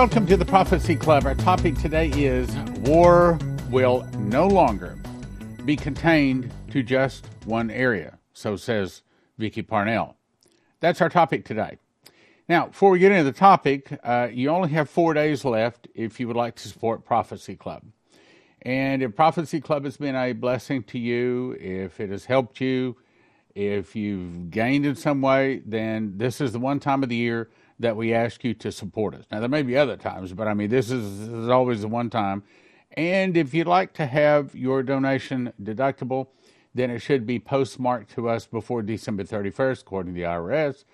Welcome to the Prophecy Club. Our topic today is War will no longer be contained to just one area, so says Vicky Parnell. That's our topic today. Now, before we get into the topic, uh, you only have four days left if you would like to support Prophecy Club. And if Prophecy Club has been a blessing to you, if it has helped you, if you've gained in some way, then this is the one time of the year that we ask you to support us. Now, there may be other times, but I mean, this is, this is always the one time. And if you'd like to have your donation deductible, then it should be postmarked to us before December 31st, according to the IRS.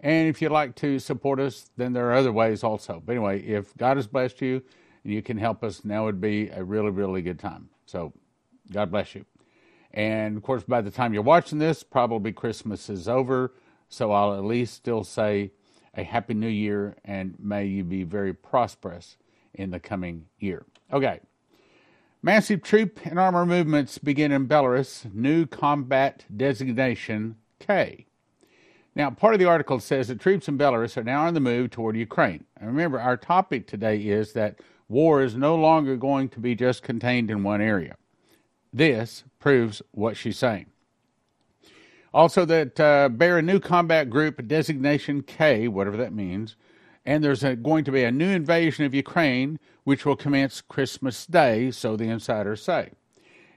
And if you'd like to support us, then there are other ways also. But anyway, if God has blessed you and you can help us, now would be a really, really good time. So God bless you. And of course, by the time you're watching this, probably Christmas is over. So I'll at least still say a Happy New Year and may you be very prosperous in the coming year. Okay. Massive troop and armor movements begin in Belarus. New combat designation K. Now, part of the article says that troops in Belarus are now on the move toward Ukraine. And remember, our topic today is that war is no longer going to be just contained in one area. This proves what she's saying. Also, that uh, bear a new combat group designation K, whatever that means, and there's a, going to be a new invasion of Ukraine, which will commence Christmas Day, so the insiders say.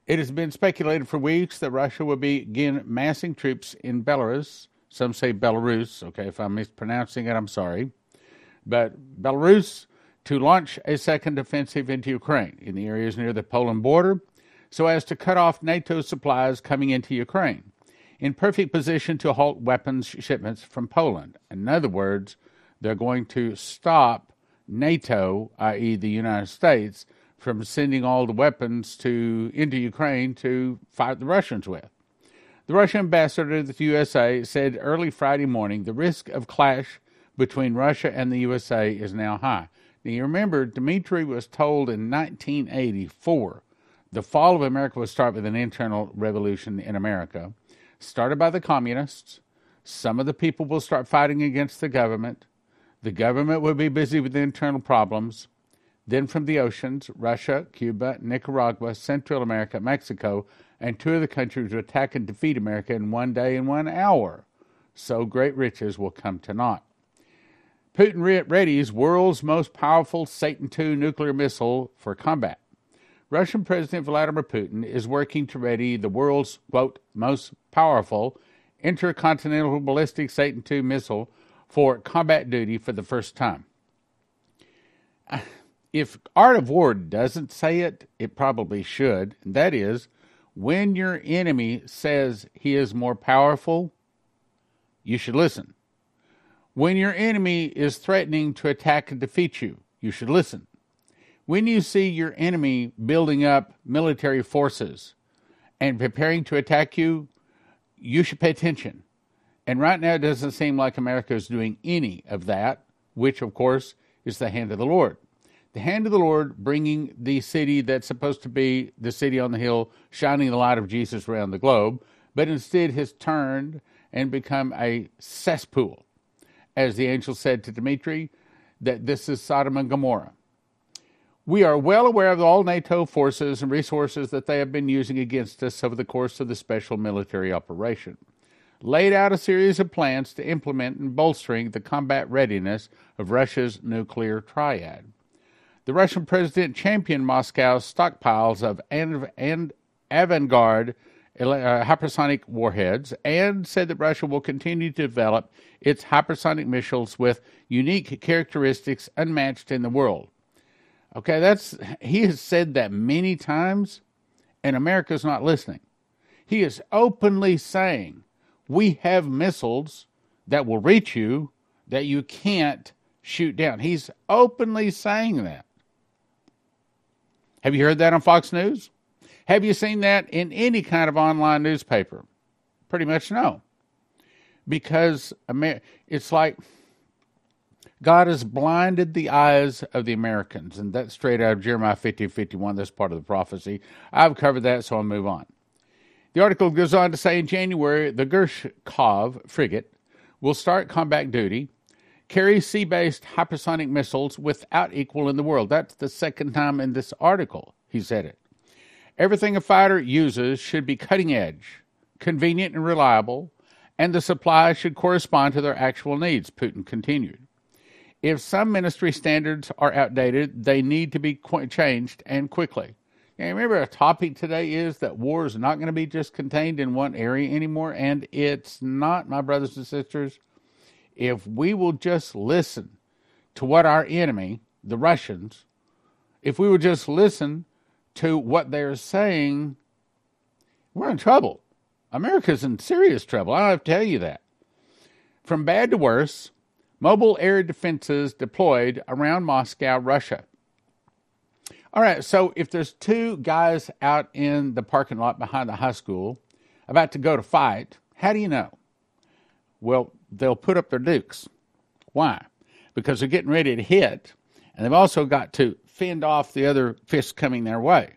It has been speculated for weeks that Russia will begin massing troops in Belarus. Some say Belarus. Okay, if I'm mispronouncing it, I'm sorry. But Belarus to launch a second offensive into Ukraine in the areas near the Poland border so as to cut off NATO supplies coming into Ukraine in perfect position to halt weapons shipments from Poland. In other words, they're going to stop NATO, i.e., the United States, from sending all the weapons to into Ukraine to fight the Russians with. The Russian ambassador to the USA said early Friday morning the risk of clash between Russia and the USA is now high. Now you remember Dmitry was told in 1984 the fall of America would start with an internal revolution in America started by the communists. Some of the people will start fighting against the government. The government will be busy with the internal problems. Then from the oceans, Russia, Cuba, Nicaragua, Central America, Mexico, and two of the countries will attack and defeat America in one day and one hour. So great riches will come to naught. Putin readies world's most powerful Satan II nuclear missile for combat. Russian President Vladimir Putin is working to ready the world's, quote, most powerful intercontinental ballistic Satan II missile for combat duty for the first time. If Art of War doesn't say it, it probably should. That is, when your enemy says he is more powerful, you should listen. When your enemy is threatening to attack and defeat you, you should listen. When you see your enemy building up military forces and preparing to attack you, you should pay attention. And right now, it doesn't seem like America is doing any of that, which, of course, is the hand of the Lord. The hand of the Lord bringing the city that's supposed to be the city on the hill, shining the light of Jesus around the globe, but instead has turned and become a cesspool. As the angel said to Dmitri, that this is Sodom and Gomorrah. We are well aware of all NATO forces and resources that they have been using against us over the course of the special military operation. Laid out a series of plans to implement and bolstering the combat readiness of Russia's nuclear triad. The Russian president championed Moscow's stockpiles of and Avangard uh, hypersonic warheads and said that Russia will continue to develop its hypersonic missiles with unique characteristics unmatched in the world. Okay, that's he has said that many times, and America's not listening. He is openly saying, We have missiles that will reach you that you can't shoot down. He's openly saying that. Have you heard that on Fox News? Have you seen that in any kind of online newspaper? Pretty much no. Because it's like God has blinded the eyes of the Americans. And that's straight out of Jeremiah 50 51. That's part of the prophecy. I've covered that, so I'll move on. The article goes on to say in January, the Gorshkov frigate will start combat duty carries sea based hypersonic missiles without equal in the world. That's the second time in this article he said it. Everything a fighter uses should be cutting edge, convenient, and reliable, and the supply should correspond to their actual needs, Putin continued. If some ministry standards are outdated, they need to be qu- changed and quickly. And remember, our topic today is that war is not going to be just contained in one area anymore, and it's not, my brothers and sisters. If we will just listen to what our enemy, the Russians, if we would just listen to what they're saying, we're in trouble. America's in serious trouble. I have to tell you that. From bad to worse, mobile air defenses deployed around Moscow, Russia. All right, so if there's two guys out in the parking lot behind the high school about to go to fight, how do you know? Well, they'll put up their dukes. Why? Because they're getting ready to hit, and they've also got to fend off the other fists coming their way.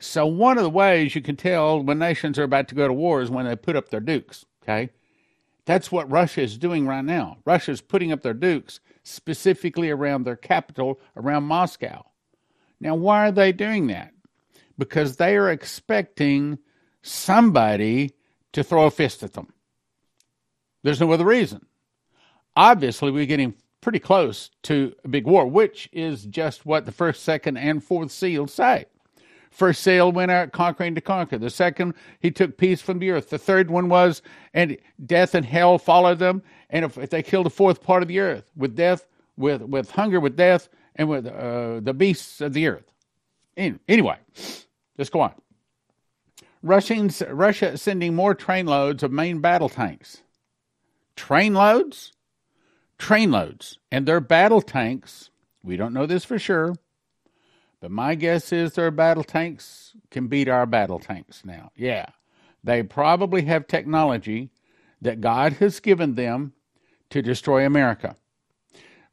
So one of the ways you can tell when nations are about to go to war is when they put up their dukes. Okay, that's what Russia is doing right now. Russia is putting up their dukes specifically around their capital, around Moscow. Now, why are they doing that? Because they are expecting somebody to throw a fist at them. There's no other reason. Obviously, we're getting pretty close to a big war, which is just what the first, second, and fourth seals say. First seal went out conquering to conquer. The second, he took peace from the earth. The third one was, and death and hell followed them. And if, if they killed the fourth part of the earth with death, with, with hunger, with death, and with uh, the beasts of the earth. Anyway, let's go on. Russians, Russia sending more trainloads of main battle tanks. Trainloads? Trainloads. And their battle tanks, we don't know this for sure, but my guess is their battle tanks can beat our battle tanks now. Yeah. They probably have technology that God has given them to destroy America.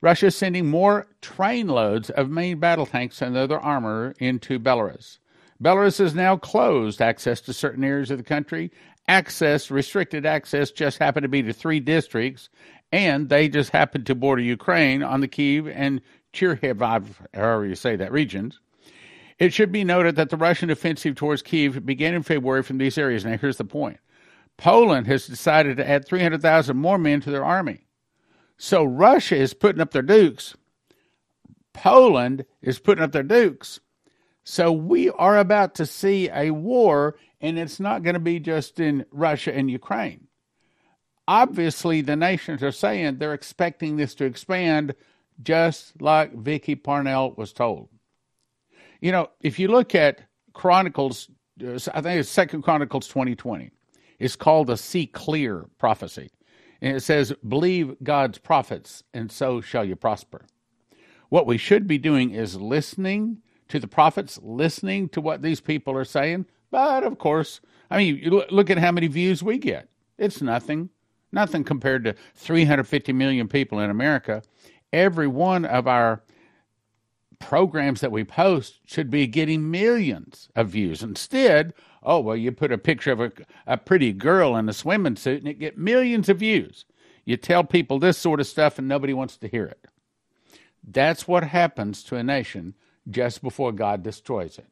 Russia is sending more trainloads of main battle tanks and other armor into Belarus. Belarus has now closed access to certain areas of the country. Access, restricted access, just happened to be to three districts, and they just happened to border Ukraine on the Kiev and Chernihiv, however you say that, regions. It should be noted that the Russian offensive towards Kiev began in February from these areas. Now, here's the point Poland has decided to add 300,000 more men to their army. So Russia is putting up their dukes. Poland is putting up their dukes. So we are about to see a war, and it's not going to be just in Russia and Ukraine. Obviously, the nations are saying they're expecting this to expand, just like Vicky Parnell was told. You know, if you look at Chronicles, uh, I think it's Second Chronicles 2020, it's called the See Clear prophecy. And it says, Believe God's prophets, and so shall you prosper. What we should be doing is listening to the prophets, listening to what these people are saying. But of course, I mean, look at how many views we get. It's nothing, nothing compared to 350 million people in America. Every one of our programs that we post should be getting millions of views. Instead, oh well, you put a picture of a, a pretty girl in a swimming suit and it get millions of views. You tell people this sort of stuff and nobody wants to hear it. That's what happens to a nation just before God destroys it.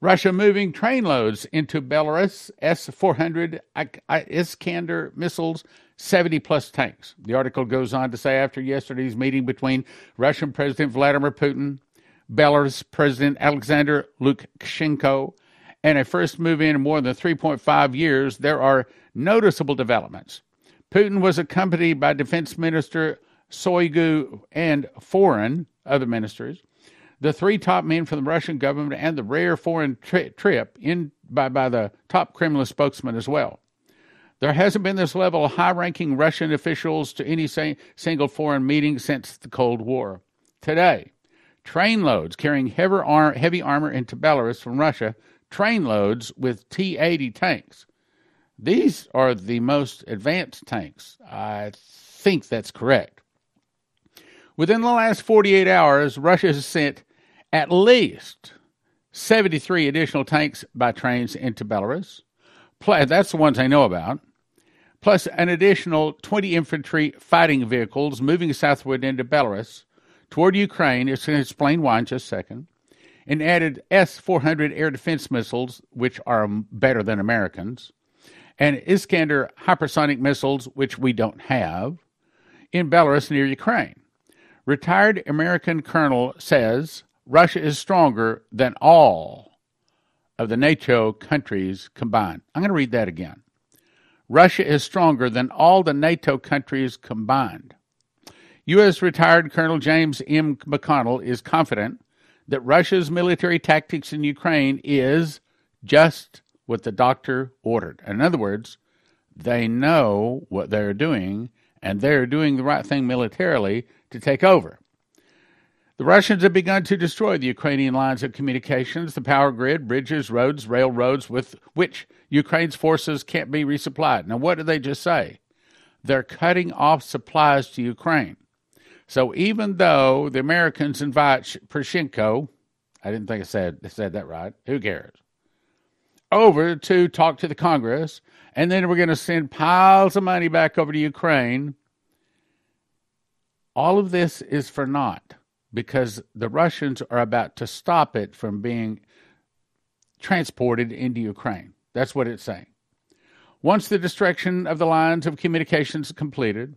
Russia moving trainloads into Belarus, S 400 Iskander missiles, 70 plus tanks. The article goes on to say after yesterday's meeting between Russian President Vladimir Putin, Belarus President Alexander Lukashenko, and a first move in more than 3.5 years, there are noticeable developments. Putin was accompanied by Defense Minister Shoigu and foreign other ministers the three top men from the Russian government and the rare foreign tri- trip in by, by the top Kremlin spokesman as well. There hasn't been this level of high ranking Russian officials to any single foreign meeting since the Cold War. Today, trainloads carrying heavy, ar- heavy armor into Belarus from Russia, trainloads with T 80 tanks. These are the most advanced tanks. I think that's correct. Within the last 48 hours, Russia has sent at least 73 additional tanks by trains into Belarus. That's the ones I know about. Plus an additional 20 infantry fighting vehicles moving southward into Belarus toward Ukraine. It's going to explain why in just a second. And added S 400 air defense missiles, which are better than Americans, and Iskander hypersonic missiles, which we don't have, in Belarus near Ukraine. Retired American colonel says Russia is stronger than all of the NATO countries combined. I'm going to read that again. Russia is stronger than all the NATO countries combined. U.S. retired Colonel James M. McConnell is confident that Russia's military tactics in Ukraine is just what the doctor ordered. In other words, they know what they're doing and they're doing the right thing militarily to take over. The Russians have begun to destroy the Ukrainian lines of communications, the power grid, bridges, roads, railroads with which Ukraine's forces can't be resupplied. Now, what did they just say? They're cutting off supplies to Ukraine. So even though the Americans invite Poroshenko, I didn't think I said said that right. Who cares? Over to talk to the Congress, and then we're going to send piles of money back over to Ukraine. All of this is for naught because the Russians are about to stop it from being transported into Ukraine. That's what it's saying. Once the destruction of the lines of communications is completed,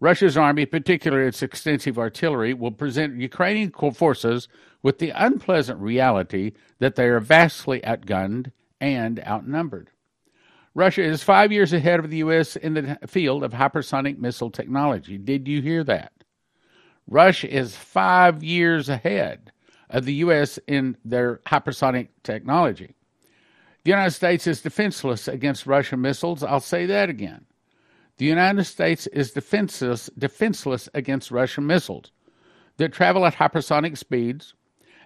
Russia's army, particularly its extensive artillery, will present Ukrainian forces with the unpleasant reality that they are vastly outgunned and outnumbered. Russia is five years ahead of the U.S. in the field of hypersonic missile technology. Did you hear that? Russia is five years ahead of the U.S. in their hypersonic technology. The United States is defenseless against Russian missiles. I'll say that again. The United States is defenseless, defenseless against Russian missiles that travel at hypersonic speeds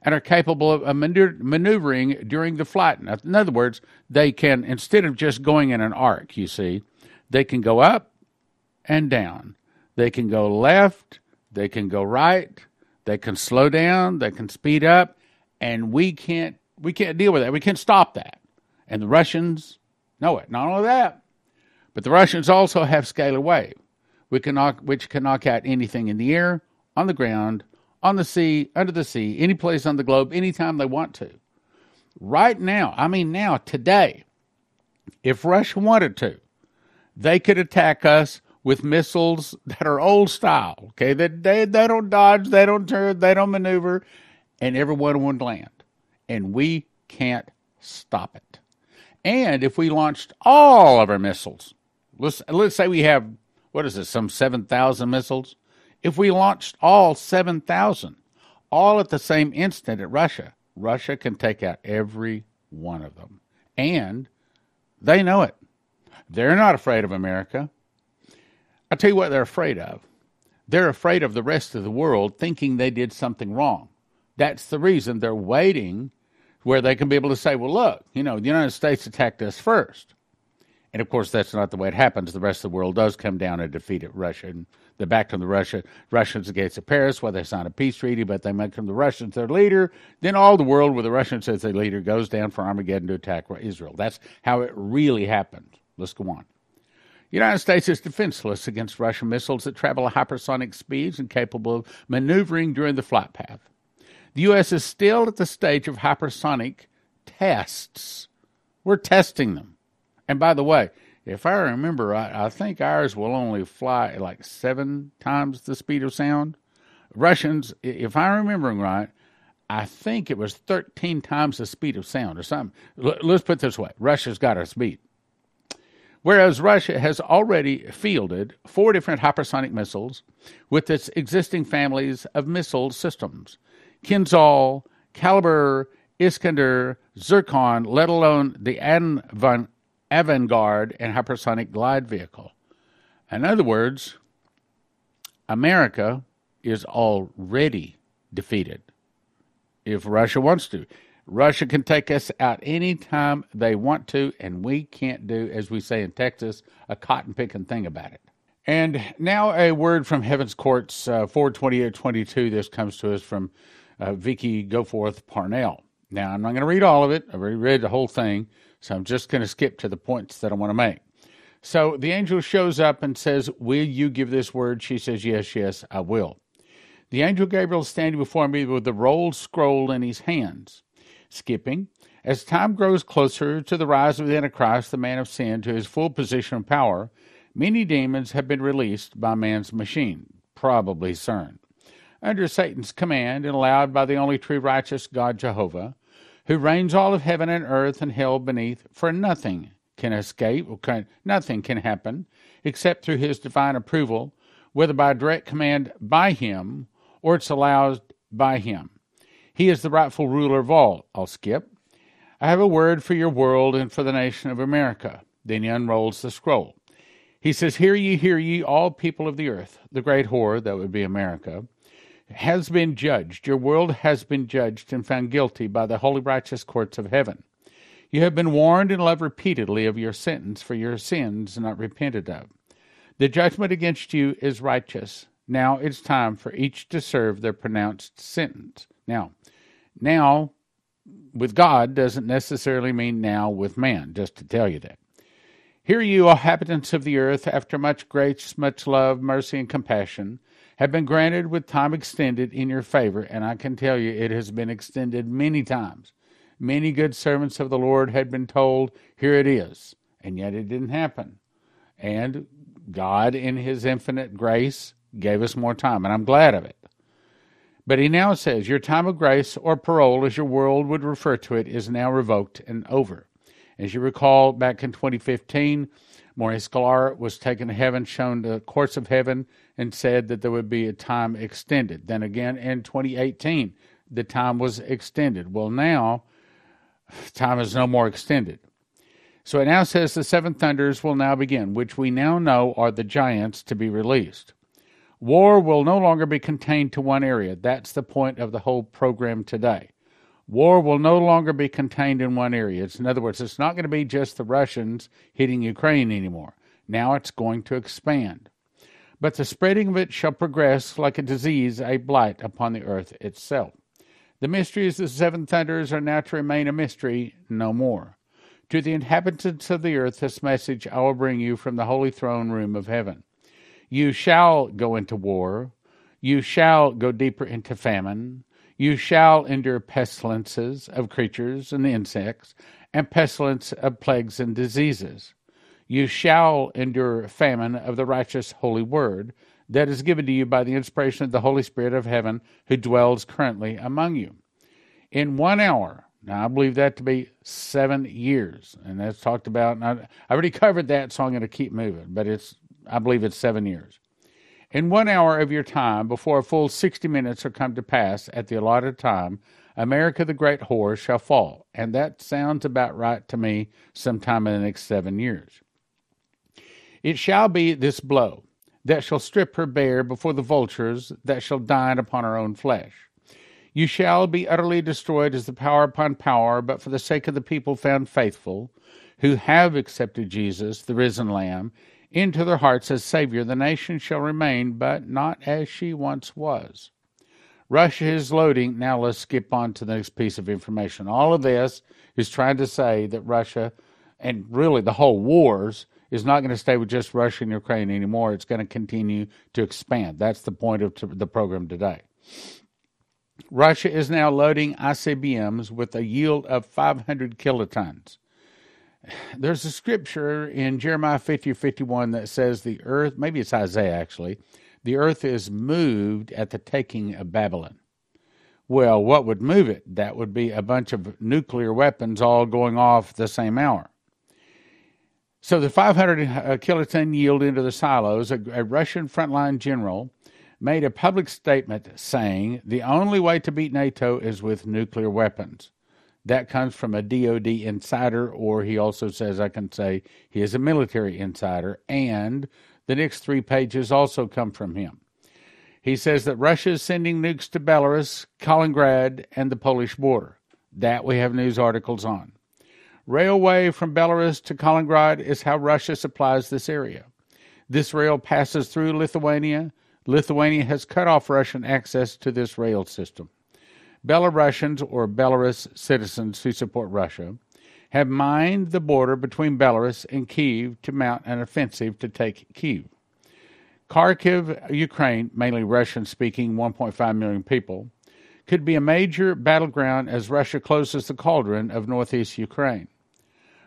and are capable of uh, maneuvering during the flight. In other words, they can, instead of just going in an arc, you see, they can go up and down. They can go left they can go right, they can slow down, they can speed up, and we can't we can't deal with that. We can't stop that. And the Russians know it. Not only that, but the Russians also have scalar wave, which can knock, which can knock out anything in the air, on the ground, on the sea, under the sea, any place on the globe, anytime they want to. Right now, I mean now, today, if Russia wanted to, they could attack us with missiles that are old style. Okay, that they, they don't dodge, they don't turn, they don't maneuver, and everyone would land. And we can't stop it. And if we launched all of our missiles, let's let's say we have what is it, some seven thousand missiles. If we launched all seven thousand, all at the same instant at Russia, Russia can take out every one of them. And they know it. They're not afraid of America. I tell you what they're afraid of. They're afraid of the rest of the world thinking they did something wrong. That's the reason they're waiting where they can be able to say, well, look, you know, the United States attacked us first. And of course, that's not the way it happens. The rest of the world does come down and defeat it, Russia. And they're back to the Russia, Russians against Paris, where they sign a peace treaty, but they make them the Russians their leader. Then all the world, with the Russians as their leader, goes down for Armageddon to attack Israel. That's how it really happened. Let's go on. The United States is defenseless against Russian missiles that travel at hypersonic speeds and capable of maneuvering during the flight path. The U.S. is still at the stage of hypersonic tests. We're testing them. And by the way, if I remember right, I think ours will only fly like seven times the speed of sound. Russians, if I'm remembering right, I think it was 13 times the speed of sound or something. Let's put this way Russia's got our speed. Whereas Russia has already fielded four different hypersonic missiles with its existing families of missile systems Kinzhal, Kalibr, Iskander, Zircon, let alone the Avangard and hypersonic glide vehicle. In other words, America is already defeated if Russia wants to. Russia can take us out anytime they want to, and we can't do, as we say in Texas, a cotton picking thing about it. And now a word from Heaven's Courts, uh, 42822. This comes to us from uh, Vicky Goforth Parnell. Now, I'm not going to read all of it. I've already read the whole thing, so I'm just going to skip to the points that I want to make. So the angel shows up and says, Will you give this word? She says, Yes, yes, I will. The angel Gabriel is standing before me with the rolled scroll in his hands. Skipping, as time grows closer to the rise of the Antichrist, the man of sin, to his full position of power, many demons have been released by man's machine, probably CERN, under Satan's command and allowed by the only true righteous God Jehovah, who reigns all of heaven and earth and hell beneath, for nothing can escape, can, nothing can happen except through his divine approval, whether by direct command by him or it's allowed by him. He is the rightful ruler of all. I'll skip. I have a word for your world and for the nation of America. Then he unrolls the scroll. He says, Hear ye, hear ye, all people of the earth. The great whore, that would be America, has been judged. Your world has been judged and found guilty by the holy righteous courts of heaven. You have been warned and loved repeatedly of your sentence for your sins not repented of. The judgment against you is righteous. Now it's time for each to serve their pronounced sentence. Now, now with God doesn't necessarily mean now with man, just to tell you that. Hear you, inhabitants of the earth, after much grace, much love, mercy, and compassion, have been granted with time extended in your favor, and I can tell you it has been extended many times. Many good servants of the Lord had been told, Here it is, and yet it didn't happen. And God, in His infinite grace, gave us more time, and I'm glad of it. But He now says, Your time of grace, or parole, as your world would refer to it, is now revoked and over. As you recall, back in 2015, Maurice Sklar was taken to heaven, shown the courts of heaven, and said that there would be a time extended. Then again in 2018, the time was extended. Well, now time is no more extended. So it now says the seven thunders will now begin, which we now know are the giants to be released. War will no longer be contained to one area. That's the point of the whole program today. War will no longer be contained in one area. It's, in other words, it's not going to be just the Russians hitting Ukraine anymore. Now it's going to expand. But the spreading of it shall progress like a disease, a blight upon the earth itself. The mysteries of the seven thunders are now to remain a mystery no more. To the inhabitants of the earth, this message I will bring you from the holy throne room of heaven. You shall go into war. You shall go deeper into famine. You shall endure pestilences of creatures and insects, and pestilence of plagues and diseases. You shall endure famine of the righteous holy word, that is given to you by the inspiration of the Holy Spirit of heaven who dwells currently among you. In one hour, now I believe that to be seven years, and that's talked about. I, I already covered that, so I'm going to keep moving, but it's I believe it's seven years. In one hour of your time, before a full sixty minutes are come to pass at the allotted time, America the great whore shall fall, and that sounds about right to me sometime in the next seven years. It shall be this blow that shall strip her bare before the vultures that shall dine upon her own flesh. You shall be utterly destroyed as the power upon power, but for the sake of the people found faithful, who have accepted Jesus, the risen Lamb, into their hearts as Savior, the nation shall remain, but not as she once was. Russia is loading. Now let's skip on to the next piece of information. All of this is trying to say that Russia, and really the whole wars, is not going to stay with just Russia and Ukraine anymore. It's going to continue to expand. That's the point of the program today. Russia is now loading ICBMs with a yield of 500 kilotons. There's a scripture in Jeremiah 50 or 51 that says the earth, maybe it's Isaiah actually, the earth is moved at the taking of Babylon. Well, what would move it? That would be a bunch of nuclear weapons all going off the same hour. So the 500 uh, kiloton yield into the silos, a, a Russian frontline general made a public statement saying the only way to beat NATO is with nuclear weapons. That comes from a DoD insider, or he also says I can say he is a military insider, and the next three pages also come from him. He says that Russia is sending nukes to Belarus, Kaliningrad, and the Polish border. That we have news articles on. Railway from Belarus to Kaliningrad is how Russia supplies this area. This rail passes through Lithuania. Lithuania has cut off Russian access to this rail system. Belarusians or Belarus citizens who support Russia have mined the border between Belarus and Kiev to mount an offensive to take Kiev. Kharkiv, Ukraine, mainly Russian speaking 1.5 million people, could be a major battleground as Russia closes the cauldron of northeast Ukraine.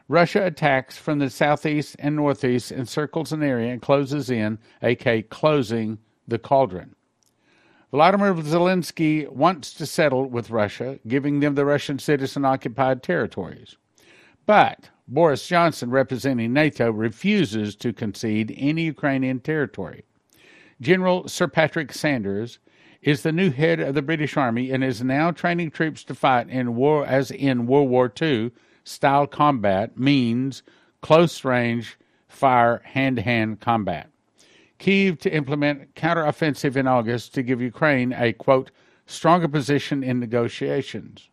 Russia attacks from the southeast and northeast, encircles an area, and closes in, aka closing the cauldron. Vladimir Zelensky wants to settle with Russia, giving them the Russian citizen occupied territories. But Boris Johnson, representing NATO, refuses to concede any Ukrainian territory. General Sir Patrick Sanders is the new head of the British Army and is now training troops to fight in war as in World War II style combat means close range fire hand to hand combat. Kiev to implement counteroffensive in August to give Ukraine a quote stronger position in negotiations.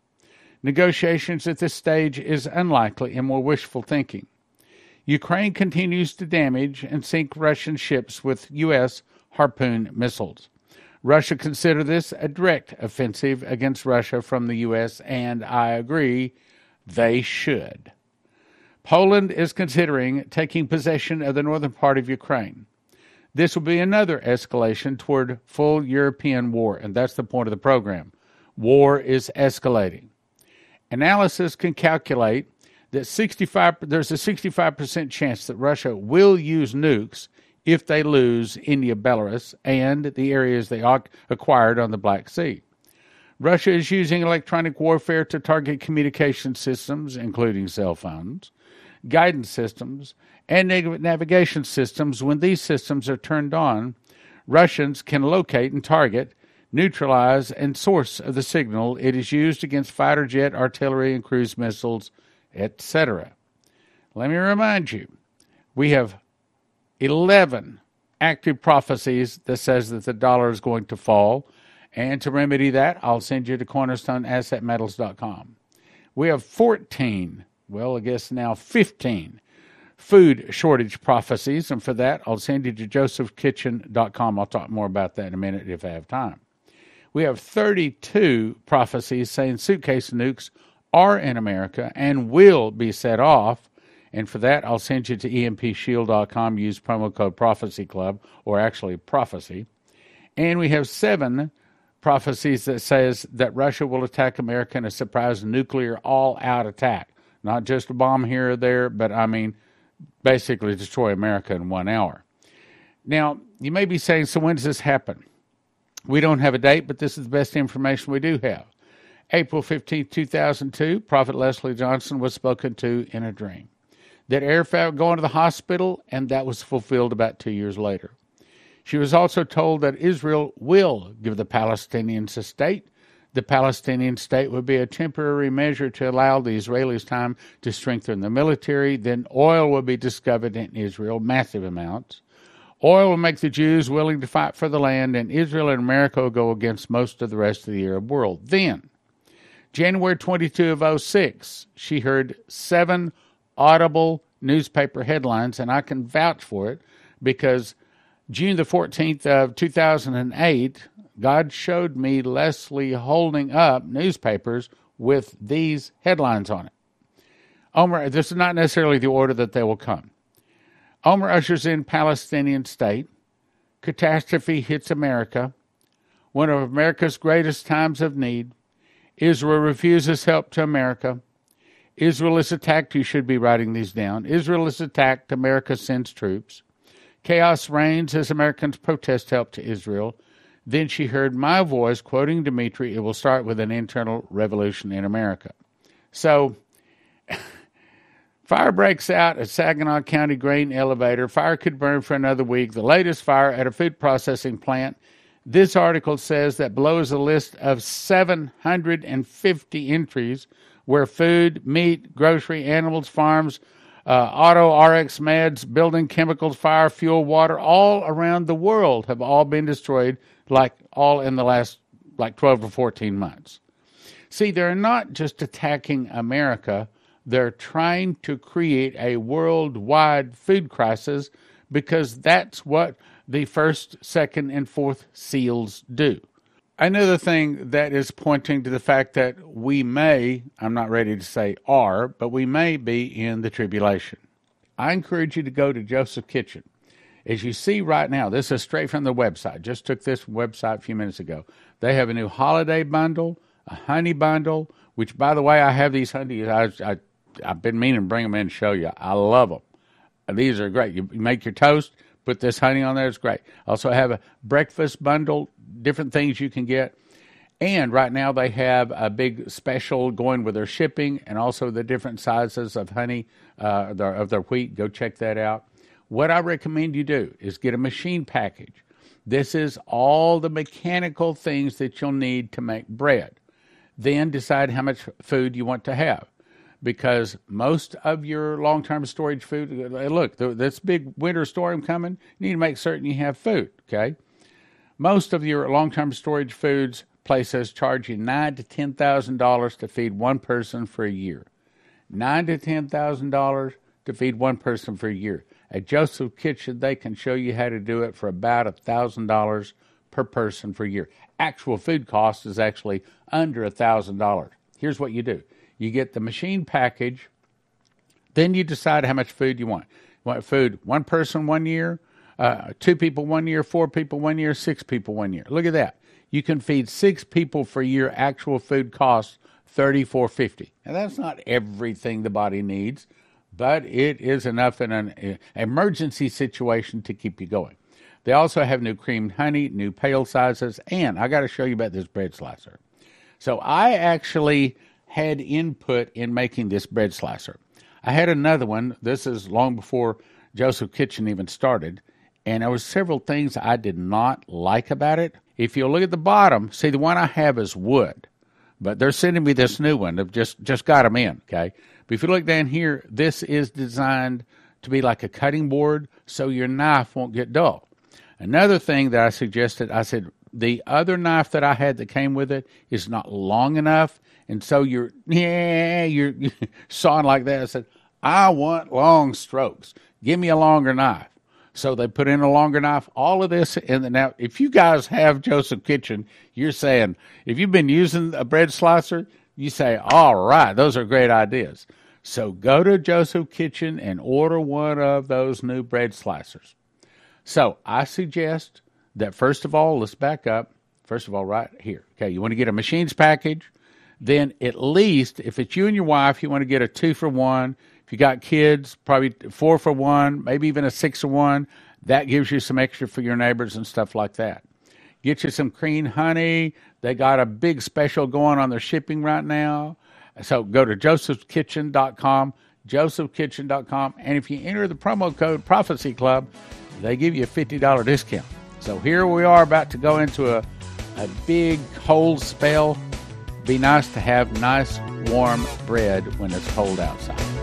Negotiations at this stage is unlikely and more wishful thinking. Ukraine continues to damage and sink Russian ships with U.S. Harpoon missiles. Russia consider this a direct offensive against Russia from the U.S., and I agree they should. Poland is considering taking possession of the northern part of Ukraine. This will be another escalation toward full European war, and that's the point of the program. War is escalating. Analysis can calculate that 65 there's a 65% chance that Russia will use nukes if they lose India, Belarus, and the areas they acquired on the Black Sea. Russia is using electronic warfare to target communication systems, including cell phones, guidance systems, and navigation systems. When these systems are turned on, Russians can locate and target, neutralize, and source of the signal. It is used against fighter jet, artillery, and cruise missiles, etc. Let me remind you, we have 11 active prophecies that says that the dollar is going to fall. And to remedy that, I'll send you to cornerstoneassetmetals.com. We have 14, well, I guess now 15 food shortage prophecies. And for that, I'll send you to josephkitchen.com. I'll talk more about that in a minute if I have time. We have 32 prophecies saying suitcase nukes are in America and will be set off and for that, I'll send you to empshield.com. Use promo code Prophecy Club, or actually Prophecy. And we have seven prophecies that says that Russia will attack America in a surprise nuclear all-out attack. Not just a bomb here or there, but I mean, basically destroy America in one hour. Now, you may be saying, so when does this happen? We don't have a date, but this is the best information we do have. April 15, 2002, Prophet Leslie Johnson was spoken to in a dream that Arafat would go into the hospital, and that was fulfilled about two years later. She was also told that Israel will give the Palestinians a state. The Palestinian state would be a temporary measure to allow the Israelis time to strengthen the military. Then oil will be discovered in Israel, massive amounts. Oil will make the Jews willing to fight for the land, and Israel and America will go against most of the rest of the Arab world. Then, January 22 of 06, she heard seven audible newspaper headlines, and I can vouch for it because June the 14th of 2008, God showed me Leslie holding up newspapers with these headlines on it. Olmert, this is not necessarily the order that they will come. Olmert ushers in Palestinian state. Catastrophe hits America. One of America's greatest times of need. Israel refuses help to America. Israel is attacked. You should be writing these down. Israel is attacked. America sends troops. Chaos reigns as Americans protest help to Israel. Then she heard my voice quoting Dimitri, it will start with an internal revolution in America. So, fire breaks out at Saginaw County grain elevator. Fire could burn for another week. The latest fire at a food processing plant. This article says that below is a list of 750 entries where food, meat, grocery, animals, farms, uh, auto, RX meds, building chemicals, fire, fuel, water, all around the world have all been destroyed, like all in the last like 12 to 14 months. See, they're not just attacking America, they're trying to create a worldwide food crisis because that's what the first, second, and fourth seals do. another thing that is pointing to the fact that we may, I'm not ready to say are, but we may be in the tribulation. I encourage you to go to Joseph Kitchen. As you see right now, this is straight from the website. Just took this website a few minutes ago. They have a new holiday bundle, a honey bundle, which, by the way, I have these honey. I, I, I've been meaning to bring them in and show you. I love them. These are great. You make your toast, put this honey on there. It's great. Also have a breakfast bundle, different things you can get. And right now they have a big special going with their shipping and also the different sizes of honey uh, of their wheat. Go check that out. What I recommend you do is get a machine package. This is all the mechanical things that you'll need to make bread. Then decide how much food you want to have because most of your long term storage food, look, this big winter storm coming, you need to make certain you have food, okay? Most of your long term storage foods places charge you nine to ten thousand dollars to feed one person for a year. Nine to ten thousand dollars to feed one person for a year. At Joseph Kitchen, they can show you how to do it for about a thousand dollars per person per year. Actual food cost is actually under a thousand dollars. Here's what you do: you get the machine package, then you decide how much food you want. You want food one person one year, uh, two people one year, four people one year, six people one year. Look at that. You can feed six people for year. Actual food cost thirty four fifty. And that's not everything the body needs but it is enough in an uh, emergency situation to keep you going. They also have new creamed honey, new pail sizes, and I got to show you about this bread slicer. So I actually had input in making this bread slicer. I had another one. This is long before Joseph Kitchen even started, and there was several things I did not like about it. If you look at the bottom, see the one I have is wood, but they're sending me this new one. They've just just got them in. Okay, but if you look down here, this is designed to be like a cutting board so your knife won't get dull. Another thing that I suggested, I said, the other knife that I had that came with it is not long enough. And so you're, yeah, you're, sawing like that. I said, I want long strokes. Give me a longer knife. So they put in a longer knife. All of this, and now if you guys have Joseph Kitchen, you're saying if you've been using a bread slicer, you say, all right, those are great ideas. So go to Joseph Kitchen and order one of those new bread slicers. So I suggest that first of all, let's back up. First of all, right here. Okay, you want to get a machines package. Then at least, if it's you and your wife, you want to get a two for one. If you got kids, probably four for one, maybe even a six for one. That gives you some extra for your neighbors and stuff like that. Get you some cream honey. They got a big special going on their shipping right now. So go to josephkitchen.com, josephkitchen.com, and if you enter the promo code Prophecy Club, they give you a $50 discount. So here we are about to go into a, a big cold spell. Be nice to have nice warm bread when it's cold outside.